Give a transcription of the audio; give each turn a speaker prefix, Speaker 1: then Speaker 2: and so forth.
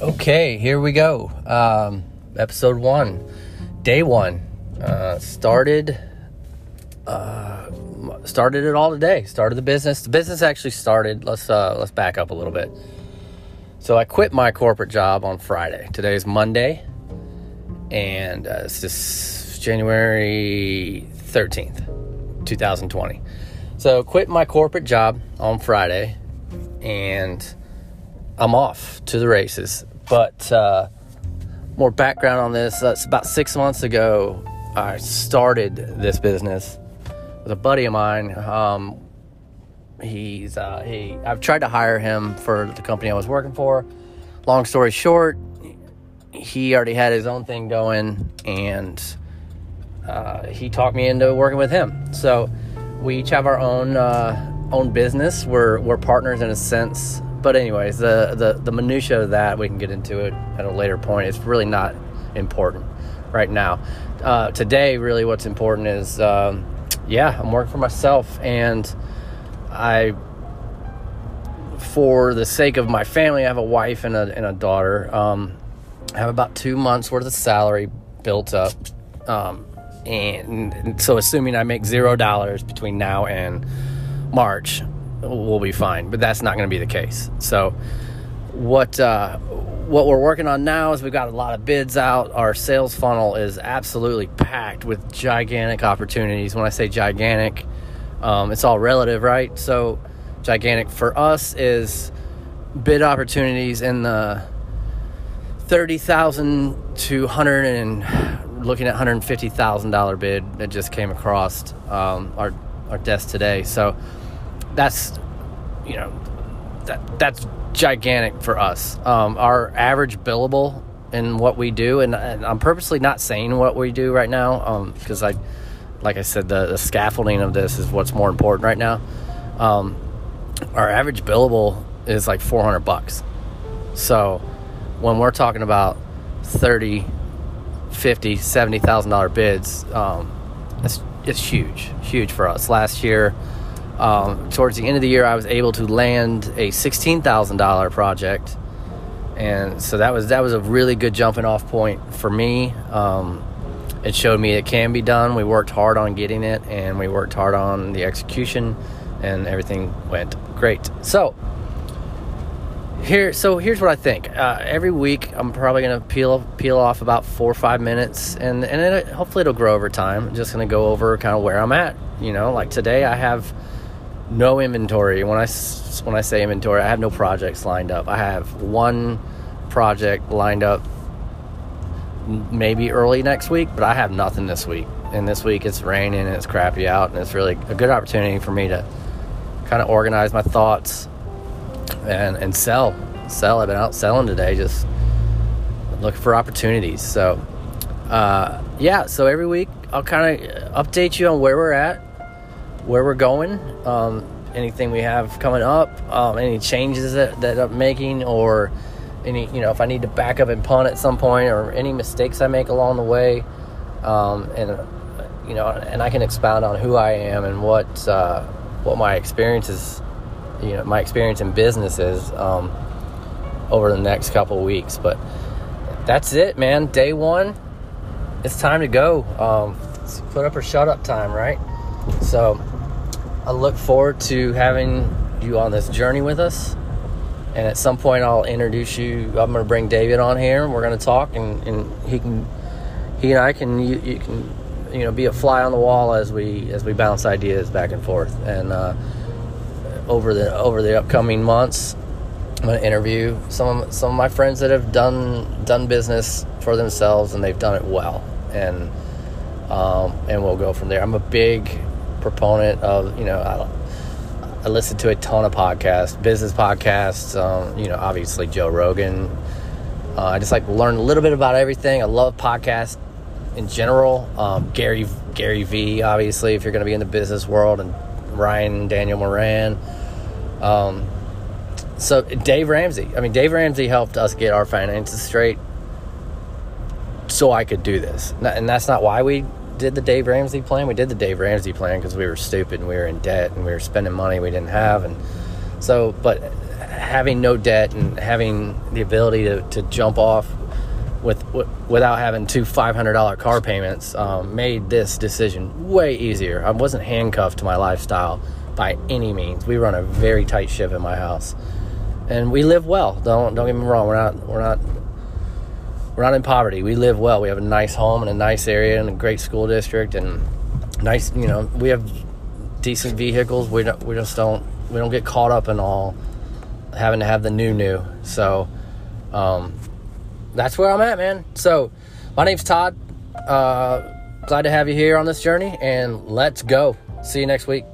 Speaker 1: Okay, here we go. Um, episode one, day one. Uh, started. Uh, started it all today. Started the business. The business actually started. Let's uh, let's back up a little bit. So I quit my corporate job on Friday. Today is Monday, and uh, it's just January thirteenth, two thousand twenty. So quit my corporate job on Friday, and I'm off to the races. But uh, more background on this. That's about six months ago. I started this business with a buddy of mine. Um, he's uh, he. I've tried to hire him for the company I was working for. Long story short, he already had his own thing going, and uh, he talked me into working with him. So we each have our own uh, own business. We're we're partners in a sense but anyways, the, the the minutia of that we can get into it at a later point. It's really not important right now. Uh, today, really, what's important is, um, yeah, I'm working for myself, and I, for the sake of my family, I have a wife and a and a daughter. Um, I have about two months worth of salary built up, um, and, and so assuming I make zero dollars between now and March, we'll be fine. But that's not going to be the case. So what uh, what we're working on now is we've got a lot of bids out. Our sales funnel is absolutely packed with gigantic opportunities. When I say gigantic, um, it's all relative, right? So gigantic for us is bid opportunities in the thirty thousand to hundred and looking at hundred fifty thousand dollar bid that just came across um, our our desk today. So that's you know that that's gigantic for us. Um, our average billable in what we do, and, and, I'm purposely not saying what we do right now because um, I, like I said, the, the, scaffolding of this is what's more important right now. Um, our average billable is like 400 bucks. So when we're talking about 30, 50, 70,000 dollar bids, um, it's it's huge, huge for us. Last year um, towards the end of the year, I was able to land a sixteen thousand dollar project, and so that was that was a really good jumping off point for me. Um, it showed me it can be done. We worked hard on getting it, and we worked hard on the execution, and everything went great. So here, so here's what I think. Uh, every week, I'm probably gonna peel peel off about four or five minutes, and and it, hopefully it'll grow over time. I'm just gonna go over kind of where I'm at. You know, like today, I have no inventory. When I when I say inventory, I have no projects lined up. I have one project lined up maybe early next week, but I have nothing this week. And this week it's raining and it's crappy out, and it's really a good opportunity for me to kind of organize my thoughts and and sell. Sell. I've been out selling today, just looking for opportunities. So, uh, yeah. So every week I'll kind of update you on where we're at where we're going, um, anything we have coming up, um, any changes that, that I'm making, or any, you know, if I need to back up and punt at some point, or any mistakes I make along the way. Um, and, you know, and I can expound on who I am and what, uh, what my experience is, you know, my experience in business is um, over the next couple weeks. But that's it, man. Day one, it's time to go. Um, put up or shut up time, right? So, I look forward to having you on this journey with us. And at some point, I'll introduce you. I'm going to bring David on here, and we're going to talk, and, and he can, he and I can, you, you, can, you know, be a fly on the wall as we as we bounce ideas back and forth. And uh, over the over the upcoming months, I'm going to interview some of, some of my friends that have done done business for themselves, and they've done it well. And um, and we'll go from there. I'm a big proponent of you know I, I listen to a ton of podcasts, business podcasts. Um, you know, obviously Joe Rogan. Uh, I just like to learn a little bit about everything. I love podcasts in general. Um, Gary Gary V. Obviously, if you're going to be in the business world, and Ryan Daniel Moran. Um, so Dave Ramsey. I mean, Dave Ramsey helped us get our finances straight, so I could do this. And that's not why we did the Dave Ramsey plan. We did the Dave Ramsey plan because we were stupid and we were in debt and we were spending money we didn't have. And so, but having no debt and having the ability to, to jump off with, with without having two $500 car payments um, made this decision way easier. I wasn't handcuffed to my lifestyle by any means. We run a very tight ship in my house, and we live well. Don't don't get me wrong. We're not we're not we're not in poverty. We live well. We have a nice home in a nice area and a great school district and nice. You know, we have decent vehicles. We don't we just don't we don't get caught up in all having to have the new new. So. Um, that's where I'm at, man. So, my name's Todd. Uh, glad to have you here on this journey, and let's go. See you next week.